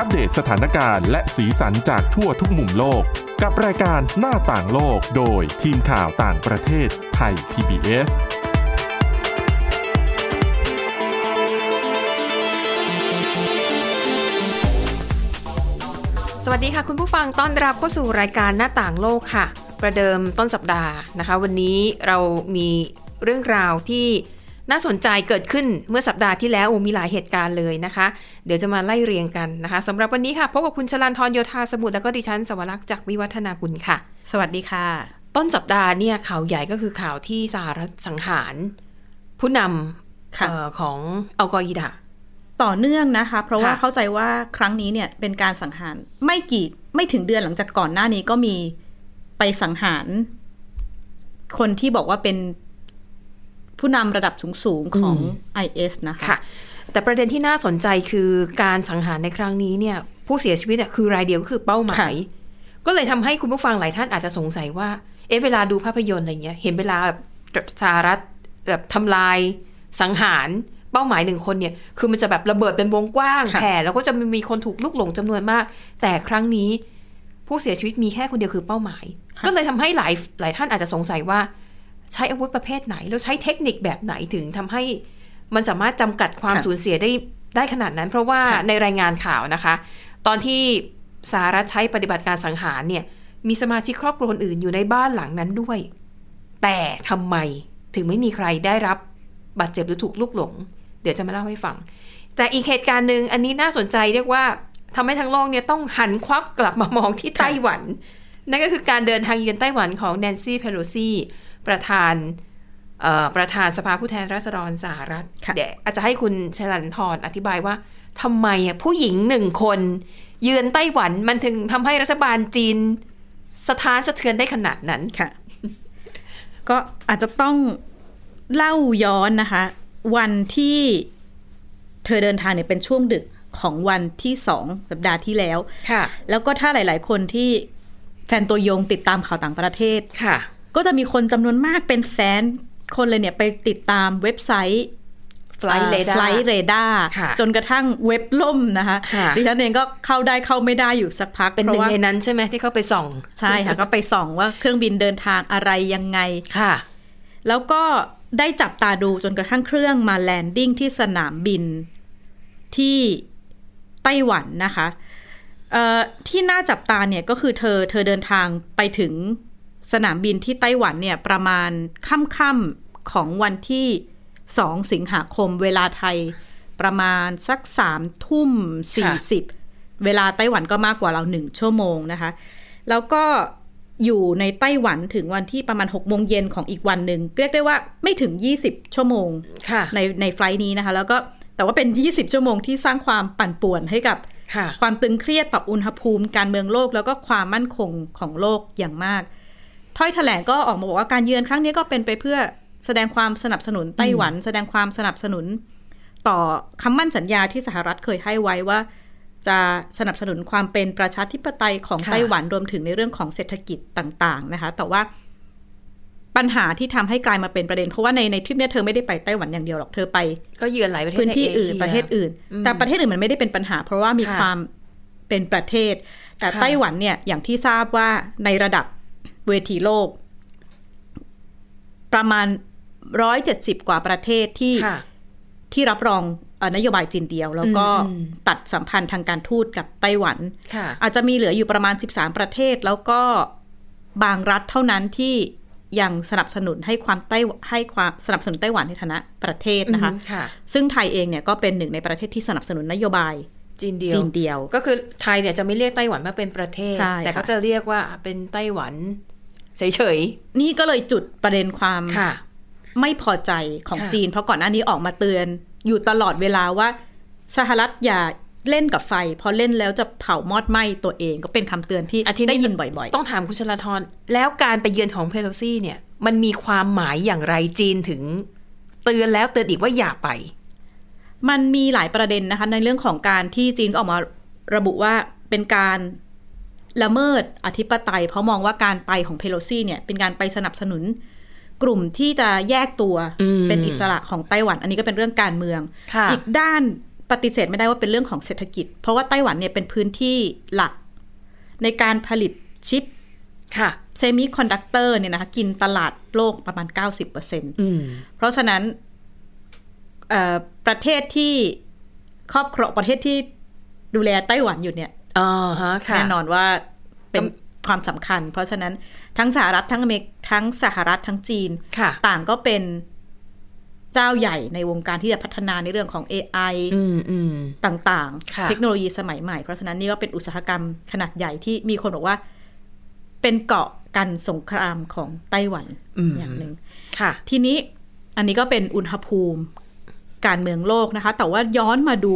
อัปเดตสถานการณ์และสีสันจากทั่วทุกมุมโลก กับรายการหน้าต่างโลกโดยทีมข่าวต่างประเทศไทย PBS สวัสดีค่ะคุณผู้ฟังต้อนรับเข้าสู่รายการหน้าต่างโลกค่ะ ประเดิมต้นสัปดาห์นะคะ วันนี้เรามีเรื่องราวที่ น่าสนใจเกิดขึ้นเมื่อสัปดาห์ที่แล้วโอ้มีหลายเหตุการณ์เลยนะคะ เดี๋ยวจะมาไล่เรียงกันนะคะสำหรับวันนี้ค่ะพบกับคุณชลันทรโยธาสมุทรแล้วก็ดิฉันสวรักษ์จากวิวัฒนาคุณค่ะ สวัสดีค่ะ ต้นสัปดาห์เนี่ยข่าวใหญ่ก็คือข่าวที่สหรัฐสังหาร ผู้นค่ะำเออของอัลกออิดะต่อเนื่องนะคะ เพราะว่าค่ะเข้าใจว่าครั้งนี้เนี่ยเป็นการสังหารไม่กี่ไม่ถึงเดือนหลังจากก่อนหน้านี้ก็มีไปสังหาร คนที่บอกว่าเป็น ผู้นำระดับสูงๆของ IS นะคะค่ะแต่ประเด็นที่น่าสนใจคือการสังหารในครั้งนี้เนี่ย ผู้เสียชีวิตเนี่ยคือรายเดียวก็คือเป้าหมาย ก็เลยทำให้คุณผู้ฟังหลายท่านอาจจะสงสัยว่า เอ๊ะเวลาดูภาพยนตร์อะไรเงี้ย เห็นเวลาแบบสหรัฐแบบทำลายสังหารเป้าหมายหนึ่งคนเนี่ย คือมันจะแบบระเบิดเป็นวงกว้างค่ะแผ่แล้วก็จะมีคนถูกลุกหลงจำนวนมาก แต่ครั้งนี้ผู้เสียชีวิตมีแค่คนเดียวคือเป้าหมาย ก็เลยทำให้หลายหลายท่านอาจจะสงสัยว่า ใช้อาวุธประเภทไหน แล้วใช้เทคนิคแบบไหนถึงทำให้มันสามารถจำกัดความค่ะสูญเสียได้ได้ขนาดนั้น เพราะว่าค่ะในรายงานข่าวนะคะ ตอนที่สหรัฐใช้ปฏิบัติการสังหารเนี่ย มีสมาชิกครอบครัวคนอื่นอยู่ในบ้านหลังนั้นด้วย แต่ทำไมถึงไม่มีใครได้รับบาดเจ็บหรือถูกลุกหลง เดี๋ยวจะมาเล่าให้ฟัง แต่อีกเหตุการณ์หนึ่งอันนี้น่าสนใจเรียกว่าทำให้ทั้งโลกเนี่ยต้องหันควับกลับมามองที่ไต้หวัน นั่นก็คือการเดินทางเยือนไต้หวันของแนนซี่เพโลซี ประธานเอ่อประธานสภาผู้แทนราษฎรสหรัฐค่ะเดี๋ยวอาจจะให้คุณชลันทรอธิบายว่าทำไมอะผู้หญิงหนึ่งคน เยือนไต้หวันมันถึงทำให้รัฐบาลจีนสถานสะเทือนได้ขนาดนั้นค่ะ ก็อาจจะต้องเล่าย้อนนะคะ วันที่เธอเดินทางเนี่ยเป็นช่วงดึกของวันที่สองสัปดาห์ที่แล้ว ค่ะ แล้วก็ถ้าหลาย ๆ คนที่แฟนตัวยงติดตามข่าวต่างประเทศ ค่ะ ก็จะมีคนจำนวนมากเป็นแสนคนเลยเนี่ยไปติดตามเว็บไซต์ Flight Radar Flight Radar ค่ะจนกระทั่งเว็บล่มนะคะค่ะดิฉันเองก็เข้าได้เข้าไม่ได้อยู่สักพักเป็นหนึ่งพราะว่าในนั้นใช่ไหมที่เขาไปส่อง ใช่ค่ะ ก็ไปส่องว่าเครื่องบินเดินทางอะไรยังไงค่ะ แล้วก็ได้จับตาดูจนกระทั่งเครื่องมาแลนดิ้งที่สนามบินที่ไต้หวันนะคะเอ่อที่น่าจับตาเนี่ยก็คือเธอเธอเดินทางไปถึง สนามบินที่ไต้หวันเนี่ยประมาณค่ำๆของวันที่ 2 สิงหาคมเวลาไทยประมาณสักสามทุ่มสี่สิบเวลาไต้หวันก็มากกว่าเราหนึ่งชั่วโมงนะคะ แล้วก็อยู่ในไต้หวันถึงวันที่ประมาณ6โมงเย็นของอีกวันหนึ่งเรียกได้ว่าไม่ถึง 20 ชั่วโมงค่ะในในไฟลท์นี้นะคะ แล้วก็แต่ว่าเป็น 20 ชั่วโมงที่สร้างความปั่นป่วนให้กับค่ะความตึงเครียดต่ออุณหภูมิการเมืองโลก แล้วก็ความมั่นคงของโลกอย่างมาก ถ้อยแถลงก็ออกมาบอกว่าการเยือนครั้งนี้ก็เป็นไปเพื่อแสดงความสนับสนุนไต้หวัน แสดงความสนับสนุน ต่อคำมั่นสัญญาที่สหรัฐเคยให้ไว้ว่า จะสนับสนุนความเป็นประชาธิปไตยของค่ะไต้หวันรวมถึงในเรื่องของเศรษฐกิจต่าง ๆ นะคะ แต่ว่าปัญหาที่ทำให้กลายมาเป็นประเด็น เพราะว่าในในทริปเนี้ยเธอไม่ได้ไปไต้หวันอย่างเดียวหรอกเธอไปก็เยือนหลายประเทศพื้นที่ใเชียอื่นประเทศอื่นอืมแต่ประเทศอื่นมันไม่ได้เป็นปัญหา เพราะว่ามีค่ะความเป็นประเทศ แต่ค่ะไต้หวันเนี่ยอย่างที่ทราบว่าในระดับ เวทีโลก ประมาณร้อยเจ็ดสิบกว่าประเทศที่ค่ะที่รับรองเอ่อนโยบายจีนเดียว แล้วก็อืมตัดสัมพันธ์ทางการทูตกับไต้หวันค่ะอาจจะมีเหลืออยู่ประมาณ 13 ประเทศ แล้วก็บางรัฐเท่านั้นที่ยังสนับสนุนให้ความไต้ให้ความสนับสนุนไต้หวันในฐานะประเทศนะคะอืมค่ะซึ่งไทยเองเนี่ยก็เป็นหนึ่งในประเทศที่สนับสนุนนโยบายจีนเดียวจีนเดียว ก็คือไทยเนี่ยจะไม่เรียกไต้หวันว่าเป็นประเทศใช่แต่ค่ะก็จะเรียกว่าเป็นไต้หวัน เฉยนี่ก็เลยจุดประเด็นความๆค่ะไม่พอใจของค่ะจีน เพราะก่อนหน้านี้ออกมาเตือนอยู่ตลอดเวลาว่าสหรัฐอย่าเล่นกับไฟ พอเล่นแล้วจะเผามอดไหม้ตัวเองก็เป็นคำเตือนที่อาทิตย์นี้ได้ยินบ่อยต้องถามคุณชลาธรแล้วการไปเยือนของเพโลซี่เนี่ย มันมีความหมายอย่างไรจีนถึง เตือนแล้วเตือนอีกว่าอย่าไปๆมันมีหลายประเด็นนะคะ ในเรื่องของการที่จีนก็ออกมาระบุว่าเป็นการ ละเมิดอธิปไตย เพราะมองว่าการไปของเพโลซี่เนี่ยเป็นการไปสนับสนุนกลุ่มที่จะแยกตัวอืมเป็นอิสระของไต้หวัน อันนี้ก็เป็นเรื่องการเมืองค่ะอีกด้านปฏิเสธไม่ได้ว่าเป็นเรื่องของเศรษฐกิจ เพราะว่าไต้หวันเนี่ยเป็นพื้นที่หลัก ในการผลิตชิปค่ะเซมิคอนดักเตอร์เนี่ยนะคะกินตลาดโลกประมาณ 90% อืมเพราะฉะนั้นเอ่อประเทศที่ครอบครองประเทศที่ดูแลไต้หวันอยู่เนี่ยอ๋อฮะค่ะ แน่นอนว่าเป็นก็ความสำคัญ เพราะฉะนั้นทั้งสหรัฐทั้งอเมริกทั้งสหรัฐทั้งจีนค่ะต่างก็เป็นเจ้าใหญ่ในวงการที่จะพัฒนาในเรื่องของ AI อืมอืมต่างค่ะๆเทคโนโลยีสมัยใหม่ เพราะฉะนั้นนี่ก็เป็นอุตสาหกรรมขนาดใหญ่ที่มีคนบอกว่า เป็นเกาะกันสงครามของไต้หวันอืมอย่างหนึ่งค่ะทีนี้อันนี้ก็เป็นอุณหภูมิการเมืองโลกนะคะ แต่ว่าย้อนมาดู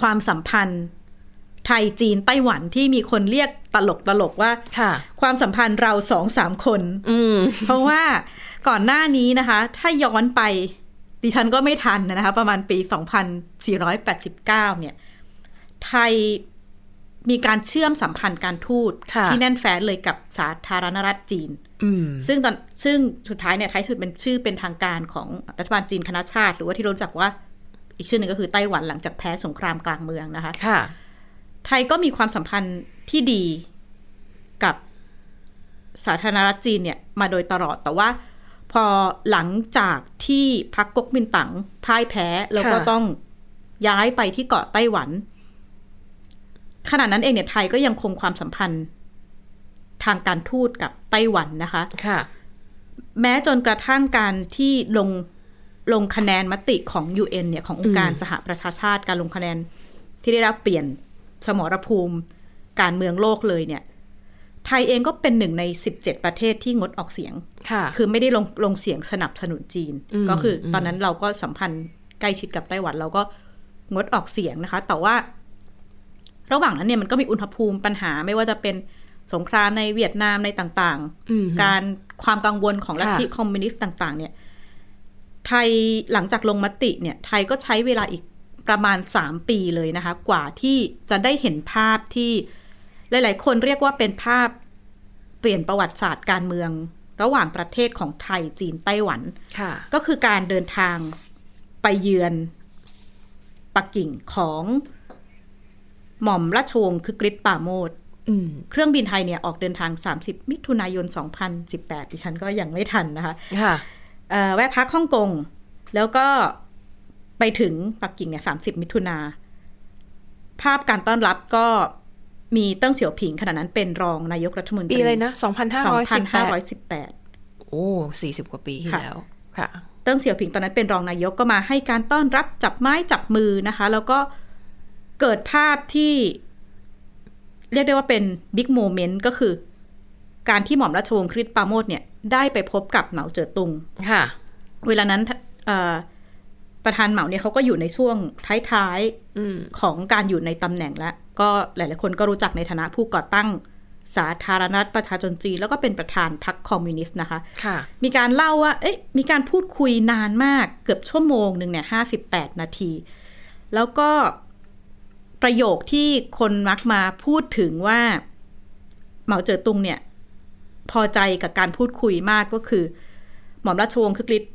ความสัมพันธ์ ไทยจีนไต้หวันที่มีคนเรียกตลกตลกๆว่าค่ะ ความสัมพันธ์เราสองสามคน อืมเพราะว่าก่อนหน้านี้นะคะ ถ้าย้อนไปดิฉันก็ไม่ทันนะคะ ประมาณปี 2489 เนี่ย ไทยมีการเชื่อมสัมพันธ์การทูตค่ะที่แน่นแฟ้นเลยกับสาธารณรัฐจีนอืมซึ่งตอนซึ่งสุดท้ายเนี่ยท้ายสุดเป็นชื่อเป็นทางการของรัฐบาลจีนคณะชาติ หรือว่าที่รู้จักว่าอีกชื่อหนึ่งก็คือไต้หวันหลังจากแพ้สงครามกลางเมืองนะคะ ค่ะ ไทยก็มีความสัมพันธ์ที่ดีกับสาธารณรัฐจีนเนี่ยมาโดยตลอดแต่ว่าพอหลังจากที่พรรคก๊กมินตั๋งพ่ายแพ้ แล้วก็ค่ะต้องย้ายไปที่เกาะไต้หวัน ขณะนั้นเองเนี่ยไทยก็ยังคงความสัมพันธ์ทางการทูตกับไต้หวันนะคะค่ะ แม้จนกระทั่งการที่ลงลงคะแนนมติของ UN เนี่ยขององค์การสหประชาชาติการลงคะแนนที่ได้รับเปลี่ยน สมรภูมิการเมืองโลกเลยเนี่ย ไทยเองก็เป็นหนึ่งใน 17 ประเทศที่งดออกเสียงค่ะคือไม่ได้ลงลงเสียงสนับสนุนจีนอืมก็คืออมตอนนั้นเราก็สัมพันธ์ใกล้ชิดกับไต้หวันเราก็งดออกเสียงนะคะ แต่ว่า ระหว่างนั้นเนี่ยมันก็มีอุณหภูมิปัญหาไม่ว่าจะเป็นสงครามในเวียดนามในต่างอืมๆการความกังวลของลัทธิค่ะคอมมิวนิสต์ต่าง ๆ เนี่ย ไทยหลังจากลงมติเนี่ย ไทยก็ใช้เวลาอีก ประมาณสามปีเลยนะคะ กว่าที่จะได้เห็นภาพที่หลาย ๆ คนเรียกว่าเป็นภาพเปลี่ยนประวัติศาสตร์การเมือง ระหว่างประเทศของไทยจีนไต้หวันค่ะก็คือการเดินทางไปเยือนปักกิ่งของหม่อมราชวงศ์คือกริชปราโมดอืมเครื่องบินไทยเนี่ยออกเดินทาง 30 มิถุนายน 2018 ดิฉันก็ยังไม่ทันนะคะค่ะเอ่อแวะพักฮ่องกง แล้วก็ ไปถึงปักกิ่งเนี่ย30มิถุนา ภาพการต้อนรับก็มีเติ้งเสี่ยวผิงขณะนั้นเป็นรองนายกรัฐมนตรีปีอะไรนะสองพันห้าร้อยสิบแปด2518โอ้สี่สิบกว่าปีที่ค่ะแล้วค่ะ เติ้งเสี่ยวผิงตอนนั้นเป็นรองนายกก็มาให้การต้อนรับจับไม้จับมือนะคะ แล้วก็เกิดภาพที่ เรียกได้ว่าเป็น big moment ก็คือ การที่หม่อมราชวงศ์คึกฤทธิ์ ปราโมชเนี่ย ได้ไปพบกับเหมาเจ๋อตุงค่ะ เวลานั้นเอ่อ ประธานเหมาเนี่ยเขาก็อยู่ในช่วงท้ายอืมๆของการอยู่ในตำแหน่งแล้วก็หลาย ๆ คนก็รู้จักในฐานะผู้ก่อตั้งสาธารณรัฐประชาชนจีน แล้วก็เป็นประธานพรรคคอมมิวนิสต์นะคะค่ะ มีการเล่าว่า เอ๊ะมีการพูดคุยนานมากเกือบชั่วโมงหนึ่งเนี่ยห้าสิบแปดนาที แล้วก็ประโยคที่คนมักมาพูดถึงว่าเหมาเจ๋อตุงเนี่ย พอใจกับการพูดคุยมากก็คือ หม่อมราชวงศ์คึกฤทธิ์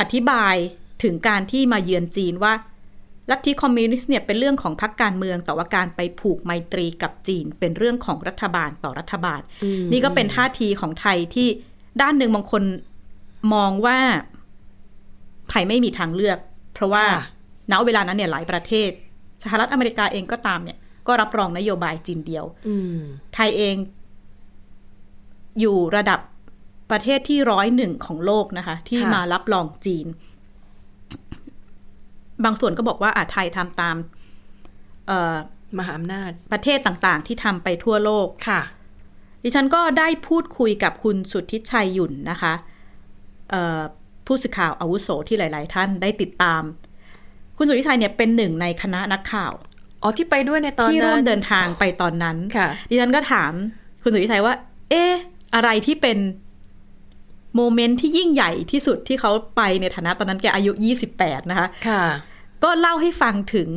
อธิบาย ถึงการที่มาเยือนจีนว่าลัทธิคอมมิวนิสต์เนี่ยเป็นเรื่องของพรรคการเมืองแต่ว่าการไปผูกไมตรีกับจีน เป็นเรื่องของรัฐบาลต่อรัฐบาลอืมนี่ก็เป็นท่าทีของไทยที่ด้านหนึ่งบางคนมองว่าไทยไม่มีทางเลือก เพราะว่าค่ะณเวลานั้นเนี่ยหลายประเทศ สหรัฐอเมริกาเองก็ตามเนี่ย ก็รับรองนโยบายจีนเดียวอืมไทยเอง อยู่ระดับประเทศที่ร้อยหนึ่งของโลกนะคะ ที่ค่ะมารับรองจีน บางส่วนก็บอกว่าอาไทยทำตามเอ่อมหาอำนาจประเทศต่างๆ ที่ทำไปทั่วโลกค่ะ ดิฉันก็ได้พูดคุยกับคุณสุทธิชัยหยุ่นนะคะเอ่อผู้สื่อข่าวอาวุโสที่หลาย ๆ ท่านได้ติดตาม คุณสุทธิชัยเนี่ยเป็นหนึ่งในคณะนักข่าวอ๋อที่ไปด้วยในตอนที่ร่วนั้มนเดินทางไปตอนนั้นค่ะ ดิฉันก็ถามคุณสุทธิชัยว่า เอ๊ะอะไรที่เป็น โมเมนต์ที่ยิ่งใหญ่ที่สุดที่เขาไปในฐานะตอนนั้นแกอายุ 28 นะคะค่ะ ก็เล่าให้ฟังถึง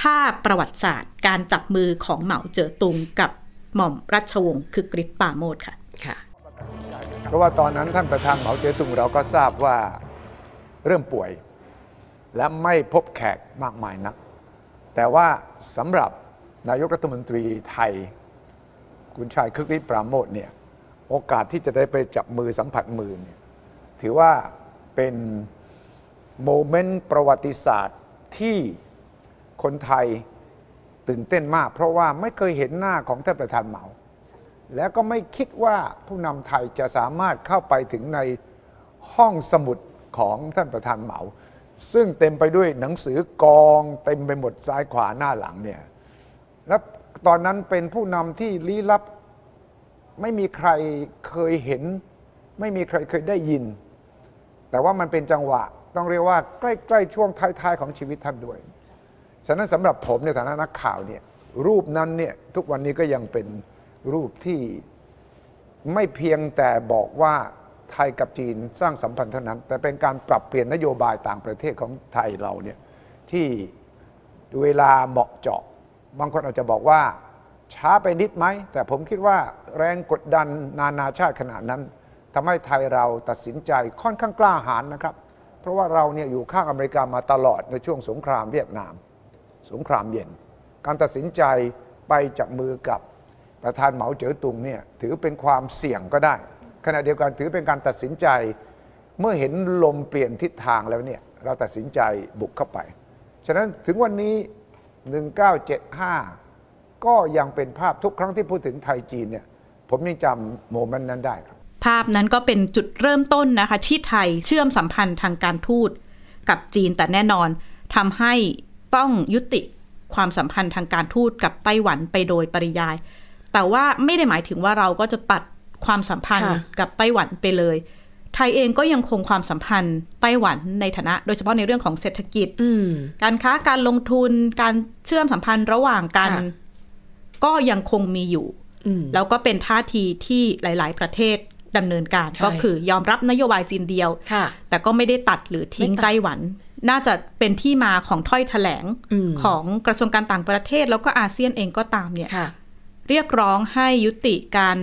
ภาพประวัติศาสตร์ การจับมือของเหมาเจ๋อตุงกับหม่อมราชวงศ์คือกริชปราโมทค่ะค่ะ เพราะว่าตอนนั้นท่านประธานเหมาเจ๋อตุงเราก็ทราบว่าเริ่มป่วย และไม่พบแขกมากมายนัก แต่ว่าสำหรับนายกรัฐมนตรีไทย คุณชายคึกฤทธิ์ปราโมทเนี่ย โอกาสที่จะได้ไปจับมือสัมผัสมือเนี่ยถือว่าเป็นโมเมนต์ประวัติศาสตร์ที่คนไทยตื่นเต้นมาก เพราะว่าไม่เคยเห็นหน้าของท่านประธานเหมา แล้วก็ไม่คิดว่าผู้นำไทยจะสามารถเข้าไปถึงในห้องสมุดของท่านประธานเหมา ซึ่งเต็มไปด้วยหนังสือกองเต็มไปหมดซ้ายขวาหน้าหลังเนี่ยและตอนนั้นเป็นผู้นำที่ลี้ลับ ไม่มีใครเคยเห็น ไม่มีใครเคยได้ยิน แต่ว่ามันเป็นจังหวะ ต้องเรียกว่าใกล้ๆช่วงท้ายๆของชีวิตท่านด้วย ฉะนั้นสำหรับผมในฐานะนักข่าวเนี่ยรูปนั้นเนี่ยทุกวันนี้ก็ยังเป็นรูปที่ไม่เพียงแต่บอกว่าไทยกับจีนสร้างสัมพันธ์เท่านั้น แต่เป็นการปรับเปลี่ยนนโยบายต่างประเทศของไทยเราเนี่ยที่เวลาเหมาะเจาะ บางคนอาจจะบอกว่า ช้าไปนิดไหม แต่ผมคิดว่าแรงกดดันนานาชาติขนาดนั้นทำให้ไทยเราตัดสินใจค่อนข้างกล้าหาญนะครับ เพราะว่าเราเนี่ยอยู่ข้างอเมริกามาตลอดในช่วงสงครามเวียดนาม สงครามเย็น การตัดสินใจไปจับมือกับประธานเหมาเจ๋อตุงเนี่ยถือเป็นความเสี่ยงก็ได้ ขณะเดียวกันถือเป็นการตัดสินใจ เมื่อเห็นลมเปลี่ยนทิศทางแล้วเนี่ยเราตัดสินใจบุกเข้าไป ฉะนั้นถึงวันนี้ 1975 ก็ยังเป็นภาพทุกครั้งที่พูดถึงไทยจีนเนี่ยผมยังจำโมเมนต์นั้นได้ครับ ภาพนั้นก็เป็นจุดเริ่มต้นนะคะ ที่ไทยเชื่อมสัมพันธ์ทางการทูตกับจีนแต่แน่นอนทำให้ต้องยุติความสัมพันธ์ทางการทูตกับไต้หวันไปโดยปริยาย แต่ว่าไม่ได้หมายถึงว่าเราก็จะตัดความสัมพันธ์ค่ะกับไต้หวันไปเลย ไทยเองก็ยังคงความสัมพันธ์ไต้หวันในฐานะ โดยเฉพาะในเรื่องของเศรษฐกิจอืมการค้าการลงทุนการเชื่อมสัมพันธ์ระหว่างกันค่ะ ก็ยังคงมีอยู่อืมแล้วก็เป็นท่าทีที่หลาย ๆ ประเทศดำเนินการใช่ก็คือยอมรับนโยบายจีนเดียวค่ะแต่ก็ไม่ได้ตัดหรือทิ้งไม่ตัดไต้หวัน น่าจะเป็นที่มาของถ้อยแถลงอืมของกระทรวงการต่างประเทศ แล้วก็อาเซียนเองก็ตามเนี่ยค่ะเรียกร้องให้ยุติการ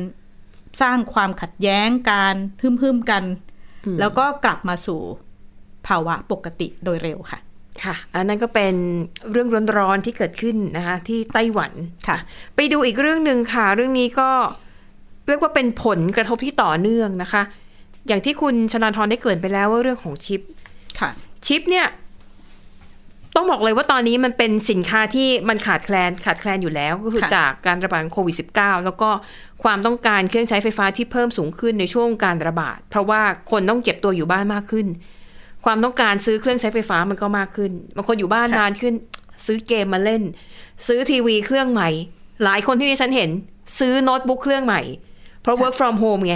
สร้างความขัดแย้งการฮึ่มๆกันอืมแล้วก็กลับมาสู่ภาวะปกติโดยเร็วค่ะ ค่ะ อันนั้นก็เป็นเรื่องร้อนๆที่เกิดขึ้นนะคะที่ไต้หวันค่ะ ไปดูอีกเรื่องหนึ่งค่ะ เรื่องนี้ก็เรียกว่าเป็นผลกระทบที่ต่อเนื่องนะคะ อย่างที่คุณชนาธรได้เกริ่นไปแล้วว่าเรื่องของชิปค่ะชิปเนี่ย ต้องบอกเลยว่าตอนนี้มันเป็นสินค้าที่มันขาดแคลนขาดแคลนอยู่แล้ว ก็คือค่ะจากการระบาดของโควิด -19 แล้วก็ความต้องการเครื่องใช้ไฟฟ้าที่เพิ่มสูงขึ้นในช่วงการระบาด เพราะว่าคนต้องเก็บตัวอยู่บ้านมากขึ้น ความต้องการซื้อเครื่องใช้ไฟฟ้ามันก็มากขึ้นบางคนอยู่บ้านค่ะนานขึ้น ซื้อเกมมาเล่น ซื้อทีวีเครื่องใหม่ หลายคนที่ดิฉันเห็น ซื้อโน้ตบุ๊กเครื่องใหม่ เพราะ work from home ไง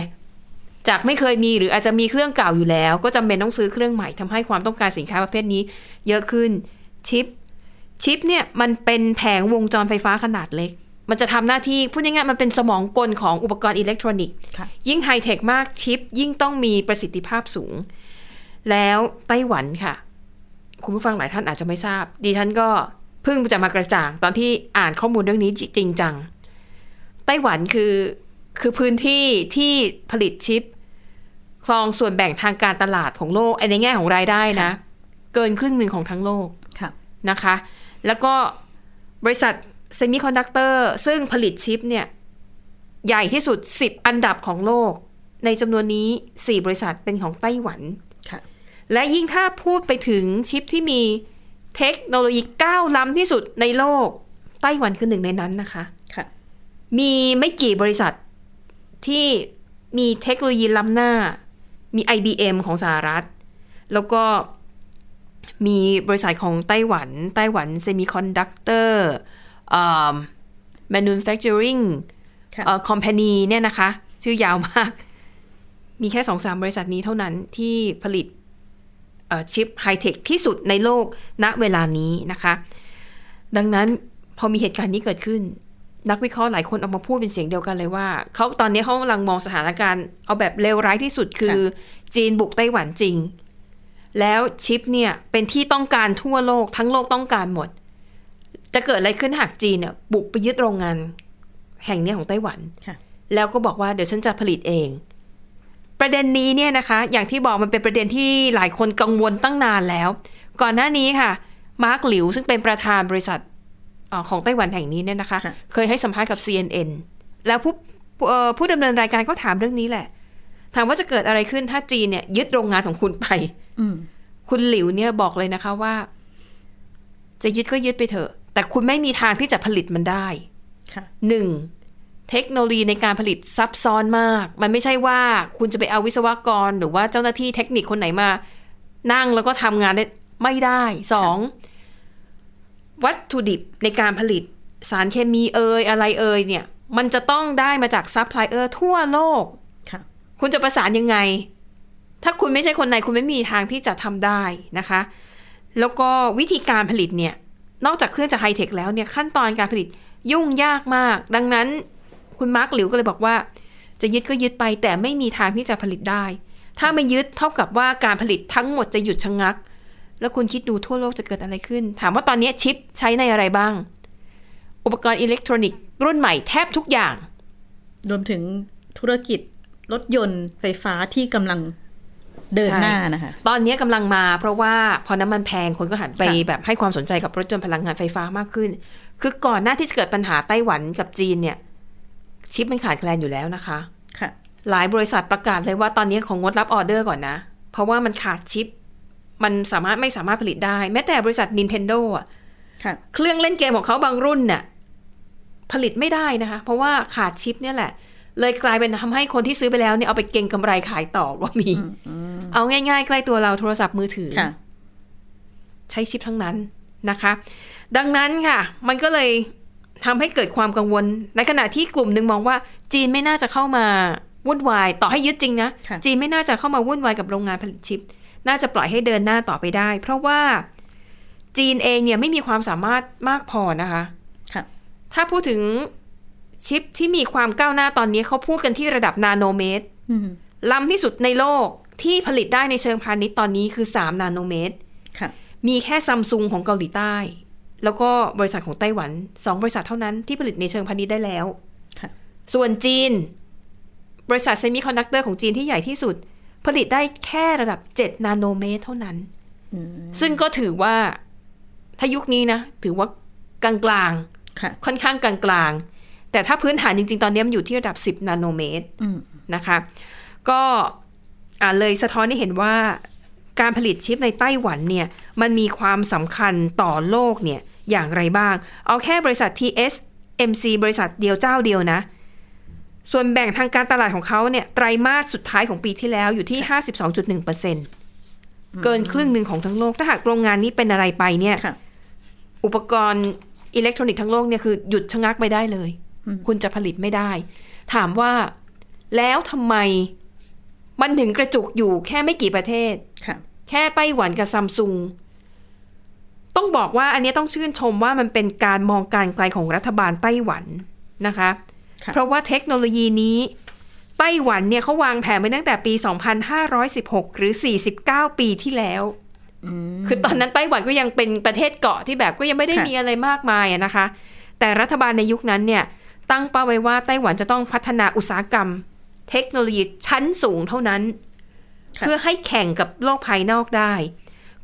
จากไม่เคยมีหรืออาจจะมีเครื่องเก่าอยู่แล้ว ก็จำเป็นต้องซื้อเครื่องใหม่ทำให้ความต้องการสินค้าประเภทนี้ เยอะขึ้นชิป ชิปเนี่ยมันเป็นแผงวงจรไฟฟ้าขนาดเล็ก มันจะทำหน้าที่พูดง่ายๆมันเป็นสมองกลของอุปกรณ์อิเล็กทรอนิกส์ค่ะยิ่งไฮเทคมากชิป ยิ่งต้องมีประสิทธิภาพสูง แล้วไต้หวันค่ะ คุณผู้ฟังหลายท่านอาจจะไม่ทราบ ดิฉันก็เพิ่งจะมากระจ่างตอนที่อ่านข้อมูลเรื่องนี้จริงจัง ไต้หวันคือคือพื้นที่ที่ผลิตชิปครองส่วนแบ่งทางการตลาดของโลกไอ้ในแง่ของรายได้นะ เกินครึ่งหนึ่งของทั้งโลกค่ะนะคะ แล้วก็บริษัทเซมิคอนดักเตอร์ซึ่งผลิตชิปเนี่ยใหญ่ที่สุด 10 อันดับของโลก ในจำนวนนี้ 4 บริษัทเป็นของไต้หวันค่ะ และยิ่งถ้าพูดไปถึงชิปที่มีเทคโนโลยีก้าวล้ำที่สุดในโลก ไต้หวันคือหนึ่งในนั้นนะคะค่ะมีไม่กี่บริษัทที่มีเทคโนโลยีล้ำหน้า มี IBM ของสหรัฐ แล้วก็มีบริษัทของไต้หวัน ไต้หวัน semiconductor manufacturing ค่ะเอ่อ company เนี่ยนะคะ ชื่อยาวมาก มีแค่สองสามบริษัทนี้เท่านั้นที่ผลิตเอ่อ ชิปไฮเทคที่สุดในโลกณเวลานี้นะคะ ดังนั้นพอมีเหตุการณ์นี้เกิดขึ้น นักวิเคราะห์หลายคนออกมาพูดเป็นเสียงเดียวกันเลยว่าเขาตอนนี้เขากำลังมองสถานการณ์ เอาแบบเลวร้ายที่สุดคือ จีนบุกไต้หวันจริง แล้วชิปเนี่ยเป็นที่ต้องการทั่วโลกทั้งโลกต้องการหมด จะเกิดอะไรขึ้นหากจีนเนี่ยบุกไปยึดโรงงาน แห่งเนี้ยของไต้หวันค่ะแล้วก็บอกว่าเดี๋ยวฉันจะผลิตเอง ประเด็นนี้เนี่ยนะคะ อย่างที่บอกมันเป็นประเด็นที่หลายคนกังวลตั้งนานแล้ว ก่อนหน้านี้ค่ะ มาร์คหลิวซึ่งเป็นประธานบริษัทเอ่อของไต้หวันแห่งนี้เนี่ยนะคะค่ะเคยให้สัมภาษณ์กับ CNN แล้วผู้เอ่อผู้ดำเนินรายการก็ถามเรื่องนี้แหละ ถามว่าจะเกิดอะไรขึ้นถ้าจีนเนี่ยยึดโรงงานของคุณไปอืมคุณหลิวเนี่ยบอกเลยนะคะว่า จะยึดก็ยึดไปเถอะ แต่คุณไม่มีทางที่จะผลิตมันได้ค่ะหนึ่ง เทคโนโลยีในการผลิตซับซ้อนมาก มันไม่ใช่ว่าคุณจะไปเอาวิศวกร หรือว่าเจ้าหน้าที่เทคนิคคนไหนมา นั่งแล้วก็ทำงานได้ไม่ได้สองวัตถุดิบในการผลิตสารเคมีเอยอะไรเอยเนี่ย มันจะต้องได้มาจากซัพพลายเออร์ทั่วโลกค่ะคุณจะประสานยังไง ถ้าคุณไม่ใช่คนในคุณไม่มีทางที่จะทำได้นะคะ แล้วก็วิธีการผลิตเนี่ย นอกจากเครื่องจะไฮเทคแล้วเนี่ยขั้นตอนการผลิตยุ่งยากมาก ดังนั้น คุณมาร์คหลิวก็เลยบอกว่า จะยึดก็ยึดไปแต่ไม่มีทางที่จะผลิตได้ ถ้าไม่ยึดเท่ากับว่าการผลิตทั้งหมดจะหยุดชะงัก แล้วคุณคิดดูทั่วโลกจะเกิดอะไรขึ้น ถามว่าตอนนี้ชิปใช้ในอะไรบ้าง อุปกรณ์อิเล็กทรอนิกส์รุ่นใหม่แทบทุกอย่าง รวมถึงธุรกิจรถยนต์ไฟฟ้าที่กำลังเดินใช่หน้านะคะ ตอนนี้กำลังมาเพราะว่าพอน้ำมันแพงคนก็หันไปค่ะแบบให้ความสนใจกับรถยนต์พลังงานไฟฟ้ามากขึ้น คือก่อนหน้าที่จะเกิดปัญหาไต้หวันกับจีนเนี่ย ชิปมันขาดแคลนอยู่แล้วนะคะ ค่ะ หลายบริษัทประกาศเลยว่าตอนนี้ของงดรับออเดอร์ก่อนนะ เพราะว่ามันขาดชิป มันสามารถไม่สามารถผลิตได้ แม้แต่บริษัท Nintendo อะค่ะเครื่องเล่นเกมของเขาบางรุ่นน่ะผลิตไม่ได้นะคะ เพราะว่าขาดชิปเนี่ยแหละ เลยกลายเป็นทำให้คนที่ซื้อไปแล้วเนี่ยเอาไปเก็งกำไรขายต่อก็มี เอาง่ายๆ ใกล้ตัวเราโทรศัพท์มือถือค่ะใช้ชิปทั้งนั้นนะคะ ดังนั้นค่ะ มันก็เลย ทำให้เกิดความกังวล ในขณะที่กลุ่มหนึ่งมองว่า จีนไม่น่าจะเข้ามาวุ่นวาย ต่อให้ยึดจริงนะค่ะจีนไม่น่าจะเข้ามาวุ่นวายกับโรงงานผลิตชิป น่าจะปล่อยให้เดินหน้าต่อไปได้ เพราะว่าจีนเองเนี่ยไม่มีความสามารถมากพอนะคะค่ะถ้าพูดถึงชิปที่มีความก้าวหน้าตอนนี้เขาพูดกันที่ระดับนาโนเมตรอืมล้ำที่สุดในโลกที่ผลิตได้ในเชิงพาณิชย์ตอนนี้คือ3นาโนเมตรค่ะมีแค่ซัมซุงของเกาหลีใต้ แล้วก็บริษัทของไต้หวัน2บริษัทเท่านั้นที่ผลิตในเชิงพาณิชย์ได้แล้วค่ะส่วนจีน บริษัทเซมิคอนดักเตอร์ของจีนที่ใหญ่ที่สุด ผลิตได้แค่ระดับ 7 นาโนเมตรเท่านั้น ซึ่งก็ถือว่าถ้ายุคนี้นะ ถือว่ากลางๆค่ะค่อนข้างกลางๆแต่ถ้าพื้นฐานจริง ๆ ตอนนี้มันอยู่ที่ระดับ 10 นาโนเมตรอืมนะคะ ก็อ่าเลยสะท้อนให้เห็นว่าการผลิตชิปในไต้หวันเนี่ย มันมีความสำคัญต่อโลกเนี่ย อย่างไรบ้าง เอาแค่บริษัท TSMC บริษัทเดียวเจ้าเดียวนะ ส่วนแบ่งทางการตลาดของเขาเนี่ยไตรมาสสุดท้ายของปีที่แล้วอยู่ที่ 52.1%เกินครึ่งหนึ่งของทั้งโลก ถ้าหากโรงงานนี้เป็นอะไรไปเนี่ยค่ะอุปกรณ์อิเล็กทรอนิกส์ทั้งโลกเนี่ยคือหยุดชะงักไม่ได้เลย คุณจะผลิตไม่ได้ ถามว่าแล้วทำไมมันถึงกระจุกอยู่แค่ไม่กี่ประเทศค่ะแค่ไต้หวันกับซัมซุง ต้องบอกว่าอันนี้ต้องชื่นชมว่ามันเป็นการมองการไกลของรัฐบาลไต้หวันนะคะค่ะเพราะว่าเทคโนโลยีนี้ไต้หวันเนี่ยเขาวางแผนไว้ตั้งแต่ปี 2516 หรือ 49 ปีที่แล้ว คือตอนนั้นไต้หวันก็ยังเป็นประเทศเกาะที่แบบก็ยังไม่ได้ค่ะมีอะไรมากมายอะนะคะ แต่รัฐบาลในยุคนั้นเนี่ยตั้งเป้าไว้ว่าไต้หวันจะต้องพัฒนาอุตสาหกรรม เทคโนโลยีชั้นสูงเท่านั้นค่ะเพื่อให้แข่งกับโลกภายนอกได้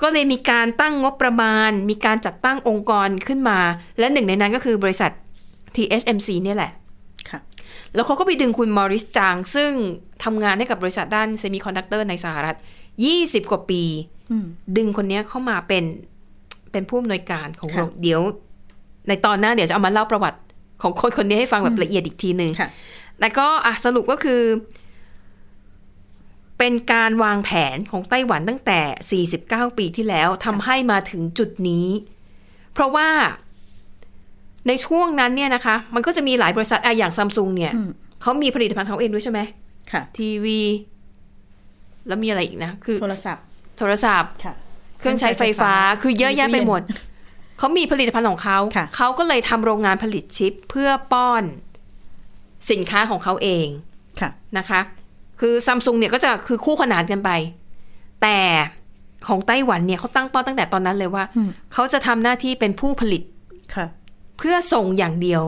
ก็เลยมีการตั้งงบประมาณ มีการจัดตั้งองค์กรขึ้นมา และหนึ่งในนั้นก็คือบริษัท TSMC เนี่ยแหละค่ะแล้วเขาก็ไปดึงคุณมอริสจาง ซึ่งทำงานให้กับบริษัทด้านเซมิคอนดักเตอร์ในสหรัฐ20กว่าปีอืมดึงคนเนี้ยเข้ามาเป็นเป็นผู้อำนวยการของค่ะโรงเดี๋ยว ในตอนหน้าเดี๋ยวจะเอามาเล่าประวัติของคนคนนี้ให้ฟังแบบละเอียดอีกทีหนึ่งค่ะแล้วก็อะสรุปก็คือ เป็นการวางแผนของไต้หวันตั้งแต่ 49 ปีที่แล้วทำให้มาถึงจุดนี้ เพราะว่าในช่วงนั้นเนี่ยนะคะ มันก็จะมีหลายบริษัทอะอย่างซัมซุงเนี่ยอืมเขามีผลิตภัณฑ์ของเขาเองด้วยใช่ไหมค่ะ ทีวี แล้วมีอะไรอีกนะ คือ โทรศัพท์ โทรศัพท์ค่ะเครื่องใช้ไฟฟ้า คือเยอะแยะไปหมด เขามีผลิตภัณฑ์ของเขาค่ะเขาก็เลยทำโรงงานผลิตชิปเพื่อป้อนสินค้าของเขาเองค่ะนะคะ คือซัมซุงเนี่ยก็จะคือคู่ขนานกันไป แต่ของไต้หวันเนี่ยเขาตั้งเป้าตั้งแต่ตอนนั้นเลยว่าอืมเขาจะทำหน้าที่เป็นผู้ผลิตค่ะเพื่อส่งอย่างเดียว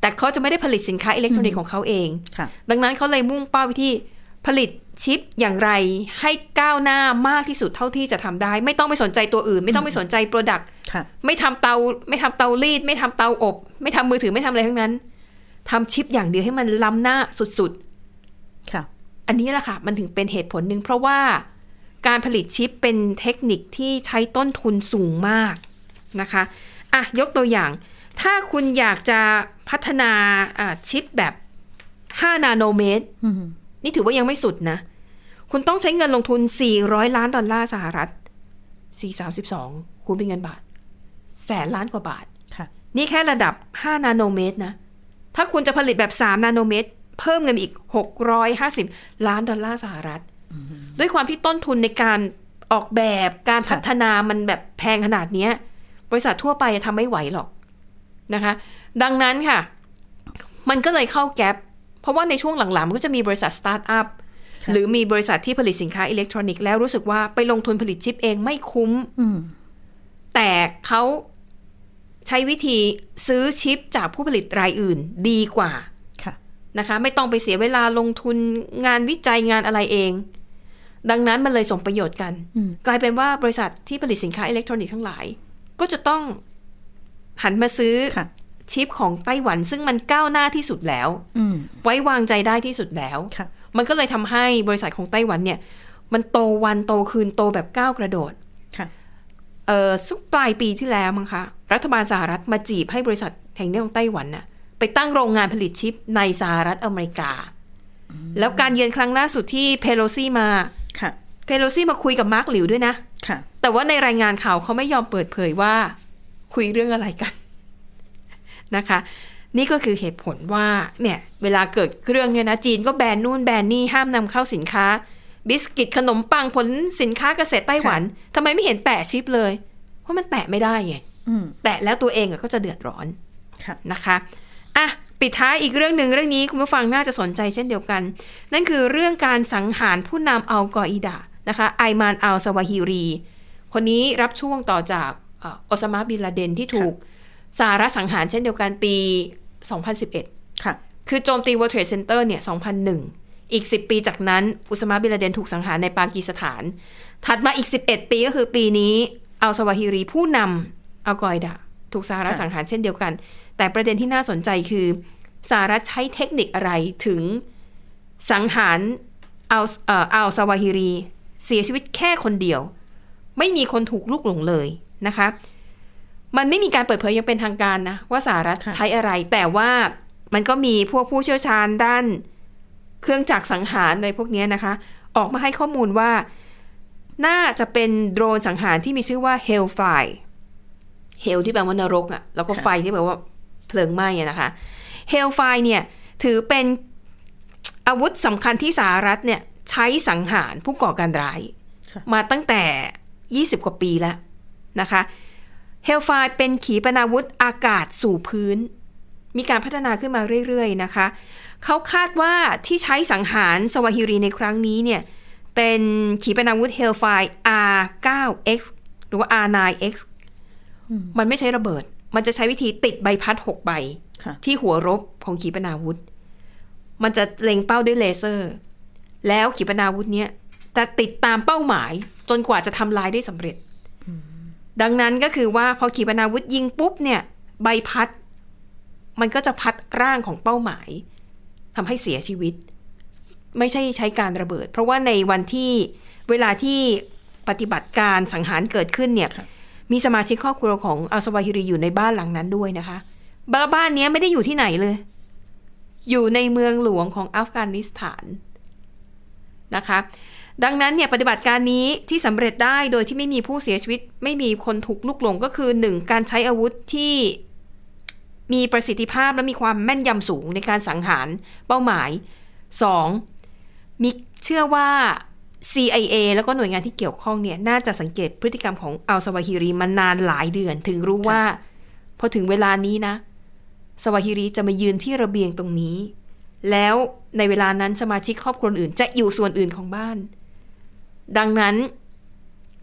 แต่เขาจะไม่ได้ผลิตสินค้าอิเล็กทรอนิกส์ของเขาเองค่ะดังนั้นเขาเลยมุ่งเป้าไปที่ผลิตชิปอย่างไรให้ก้าวหน้ามากที่สุดเท่าที่จะทำได้ ไม่ต้องไปสนใจตัวอื่น ไม่ต้องไปสนใจโปรดักต์ค่ะไม่ทำเตาไม่ทำเตารีด ไม่ทำเตาอบ ไม่ทำมือถือไม่ทำอะไรทั้งนั้นทำชิปอย่างเดียวให้มันล้ำหน้าสุด ค่ะๆอันนี้แหละค่ะ มันถึงเป็นเหตุผลหนึ่งเพราะว่าการผลิตชิปเป็นเทคนิคที่ใช้ต้นทุนสูงมากนะคะอะยกตัวอย่าง ถ้าคุณอยากจะพัฒนาอ่าชิปแบบ 5 นาโนเมตรอืมนี่ถือว่ายังไม่สุดนะ คุณต้องใช้เงินลงทุน 400 ล้านดอลลาร์สหรัฐ 432 คูณเป็นเงินบาท แสนล้านกว่าบาทค่ะนี่แค่ระดับ 5 นาโนเมตรนะ ถ้าคุณจะผลิตแบบ 3 นาโนเมตร เพิ่มเงินอีก 650 ล้านดอลลาร์สหรัฐ ด้วยความที่ต้นทุนในการออกแบบการพัฒนามันแบบแพงขนาดเนี้ยบริษัททั่วไปจะทำไม่ไหวหรอกนะคะ ดังนั้นค่ะ มันก็เลยเข้า gap เพราะว่าในช่วงหลังๆ มันก็จะมีบริษัทสตาร์ทอัพค่ะหรือมีบริษัทที่ผลิตสินค้าอิเล็กทรอนิกส์แล้วรู้สึกว่าไปลงทุนผลิตชิปเองไม่คุ้มอืมแต่เขาใช้วิธีซื้อชิปจากผู้ผลิตรายอื่นดีกว่าค่ะ นะคะ ไม่ต้องไปเสียเวลาลงทุนงานวิจัยงานอะไรเอง ดังนั้นมันเลยส่งประโยชน์กันอืมกลายเป็นว่าบริษัทที่ผลิตสินค้าอิเล็กทรอนิกส์ทั้งหลาย ก็จะต้องหันมาซื้อค่ะชิปของไต้หวันซึ่งมันก้าวหน้าที่สุดแล้วอืมไว้วางใจได้ที่สุดแล้วค่ะมันก็เลยทำให้บริษัทของไต้หวันเนี่ย มันโตวันโตคืนโตแบบก้าวกระโดดค่ะเอ่อสุกปลายปีที่แล้วมั้งคะ รัฐบาลสหรัฐมาจีบให้บริษัทแห่งนี้ของไต้หวันน่ะ ไปตั้งโรงงานผลิตชิปในสหรัฐอเมริกา แล้วการเยือนครั้งล่าสุดที่เพโลซี่มาค่ะเพโลซี่มาคุยกับมาร์คหลิวด้วยนะค่ะแต่ว่าในรายงานข่าวเขาไม่ยอมเปิดเผยว่า คุยเรื่องอะไรกันนะคะ นี่ก็คือเหตุผลว่าเนี่ยเวลาเกิดเรื่องเนี่ยนะจีนก็แบนนู่นแบนนี่ห้ามนำเข้าสินค้า บิสกิตขนมปังผลสินค้าเกษตรไต้หวันทำไมไม่เห็นแตะชิปเลย เพราะมันแตะไม่ได้ไงอืมแตะแล้วตัวเองอะก็จะเดือดร้อนค่ะนะคะอะ ปิดท้ายอีกเรื่องหนึ่งเรื่องนี้คุณผู้ฟังน่าจะสนใจเช่นเดียวกัน นั่นคือเรื่องการสังหารผู้นำอัลกออิดะนะคะไอมานอัลสวาฮิรี คนนี้รับช่วงต่อจากเออโอซามาบินลาเดนที่ถูกสหรัฐสังหารเช่นเดียวกันปี 2011 ค่ะ คือโจมตี World Trade Center เนี่ย 2001 อีก 10 ปีจากนั้น อุสมาบินลาเดนถูกสังหารในปากีสถาน ถัดมาอีก 11 ปีก็คือปีนี้อัลสวาฮิรีผู้นำอัลกออิดะถูกสหรัฐค่ะสังหารเช่นเดียวกัน แต่ประเด็นที่น่าสนใจคือสหรัฐใช้เทคนิคอะไรถึงสังหารอัลเอ่ออัลสวาฮิรี เสียชีวิตแค่คนเดียว ไม่มีคนถูกลูกหลงเลยนะคะ มันไม่มีการเปิดเผยอยังเป็นทางการนะ ว่าสหรัฐค่ะใช้อะไร แต่ว่ามันก็มีพวกผู้เชี่ยวชาญด้านเครื่องจักรสังหารในพวกเนี้ยนะคะ ออกมาให้ข้อมูลว่า น่าจะเป็นโดรนสังหารที่มีชื่อว่า Hellfire Hell ที่แปลว่านรกอะ่ะ แล้วก็ค่ะไฟที่แปลว่า เพลิงไหม้อะนะคะ Hellfire เนี่ยถือเป็นอาวุธสำคัญที่สหรัฐเนี่ยใช้สังหารผู้ก่อการร้ายค่ะมาตั้งแต่ 20 กว่าปีแล้วนะคะเฮลไฟเป็นขีปนาวุธอากาศสู่พื้น มีการพัฒนาขึ้นมาเรื่อยๆนะคะเขาคาดว่าที่ใช้สังหารสวาฮิรีในครั้งนี้เนี่ยเป็นขีปนาวุธเฮลไฟ R9X หรือว่า R9X มันไม่ใช้ระเบิด มันจะใช้วิธีติดใบพัด6ใบค่ะที่หัวรบของขีปนาวุธ มันจะเล็งเป้าด้วยเลเซอร์ แล้วขีปนาวุธเนี้ยจะติดตามเป้าหมายจนกว่าจะทำลายได้สำเร็จ ดังนั้นก็คือว่าพอขีปนาวุธยิงปุ๊บเนี่ยใบพัด มันก็จะพัดร่างของเป้าหมายทำให้เสียชีวิต ไม่ใช่ใช้การระเบิด เพราะว่าในวันที่เวลาที่ปฏิบัติการสังหารเกิดขึ้นเนี่ยค่ะ มีสมาชิกครอบครัวของอัลสวาฮิรีอยู่ในบ้านหลังนั้นด้วยนะคะบ้านบ้านนี้ไม่ได้อยู่ที่ไหนเลย อยู่ในเมืองหลวงของอัฟกานิสถานนะคะ ดังนั้นเนี่ยปฏิบัติการนี้ที่สำเร็จได้โดยที่ไม่มีผู้เสียชีวิต ไม่มีคนถูกลุกหลงก็คือหนึ่งการใช้อาวุธที่มีประสิทธิภาพและมีความแม่นยำสูงในการสังหารเป้าหมายสองมีเชื่อว่า CIA แล้วก็หน่วยงานที่เกี่ยวข้องเนี่ยน่าจะสังเกตพฤติกรรมของอัลสวาฮิรีมานานหลายเดือน ถึงรู้ว่า พอถึงเวลานี้นะ สวาฮิรีจะมายืนที่ระเบียงตรงนี้ แล้วในเวลานั้นสมาชิกครอบครัวอื่น จะอยู่ส่วนอื่นของบ้าน ดังนั้น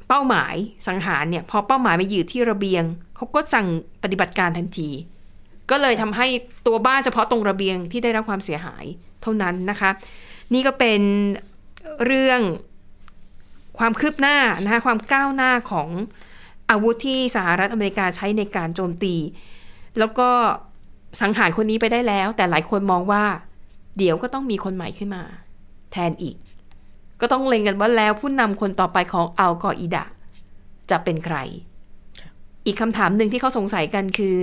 เป้าหมายสังหารเนี่ยพอเป้าหมายมาอยู่ที่ระเบียงเขาก็สั่งปฏิบัติการทันที ก็เลยทำให้ตัวบ้านเฉพาะตรงระเบียงที่ได้รับความเสียหายเท่านั้นนะคะ นี่ก็เป็น เรื่องความคืบหน้านะคะความก้าวหน้าของอาวุธที่สหรัฐอเมริกาใช้ในการโจมตี แล้วก็สังหารคนนี้ไปได้แล้ว แต่หลายคนมองว่า เดี๋ยวก็ต้องมีคนใหม่ขึ้นมา แทนอีก ก็ต้องเล็งกันว่าแล้วผู้นำคนต่อไปของอัลกออิดะจะเป็นใคร อีกคำถามหนึ่งที่เขาสงสัยกันคือ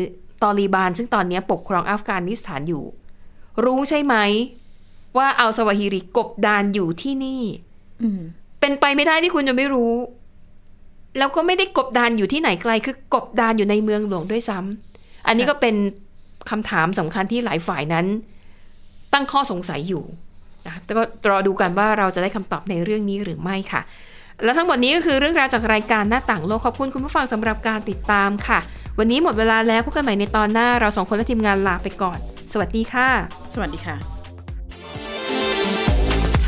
ตอลีบาน ซึ่งตอนนี้ปกครองอัฟกานิสถานอยู่ รู้ใช่ไหม ว่าอัลสวาฮิริกบดานอยู่ที่นี่อืมเป็นไปไม่ได้ที่คุณจะไม่รู้ แล้วก็ไม่ได้กบดานอยู่ที่ไหนไกล คือกบดานอยู่ในเมืองหลวงด้วยซ้ำอันนี้ก็เป็นคำถามสำคัญที่หลายฝ่ายนั้น ตั้งข้อสงสัยอยู่นะแต่ก็รอดูกันว่าเราจะได้คำตอบในเรื่องนี้หรือไม่ค่ะ และทั้งหมดนี้ก็คือเรื่องราวจากรายการหน้าต่างโลกขอบคุณคุณผู้ฟังสำหรับการติดตามค่ะ วันนี้หมดเวลาแล้วพบกันใหม่ในตอนหน้าเราสองคนและทีมงานลาไปก่อน สวัสดีค่ะ สวัสดีค่ะ